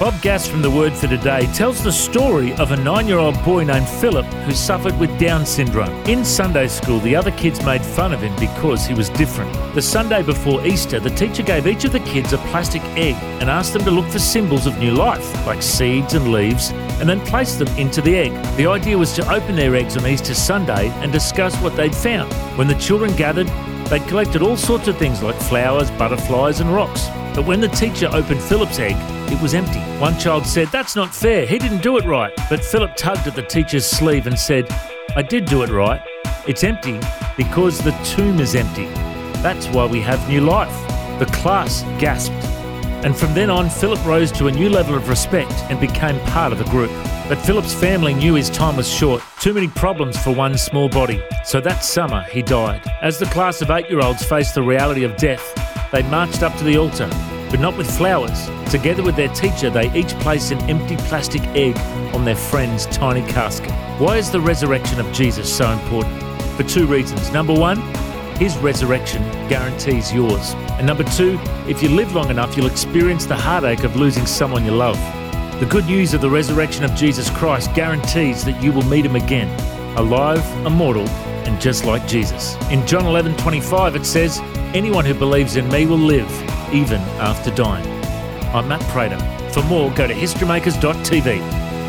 Bob Gass from The Word for Today tells the story of a nine year old boy named Philip who suffered with Down syndrome. In Sunday school, the other kids made fun of him because he was different. The Sunday before Easter, the teacher gave each of the kids a plastic egg and asked them to look for symbols of new life, like seeds and leaves, and then place them into the egg. The idea was to open their eggs on Easter Sunday and discuss what they'd found. When the children gathered, they'd collected all sorts of things like flowers, butterflies, and rocks. But when the teacher opened Philip's egg, it was empty. One child said, That's not fair, he didn't do it right. But Philip tugged at the teacher's sleeve and said, I did do it right. It's empty because the tomb is empty. That's why we have new life. The class gasped. And from then on, Philip rose to a new level of respect and became part of the group. But Philip's family knew his time was short, too many problems for one small body. So that summer, he died. As the class of eight year olds faced the reality of death, they marched up to the altar, but not with flowers. Together with their teacher, they each placed an empty plastic egg on their friend's tiny casket. Why is the resurrection of Jesus so important? For two reasons. Number one, his resurrection guarantees yours. And number two, if you live long enough, you'll experience the heartache of losing someone you love. The good news of the resurrection of Jesus Christ guarantees that you will meet him again, alive, immortal, and just like Jesus. In John 11 25, it says, Anyone who believes in me will live, even after dying. I'm Matt Prater. For more, go to historymakers.tv.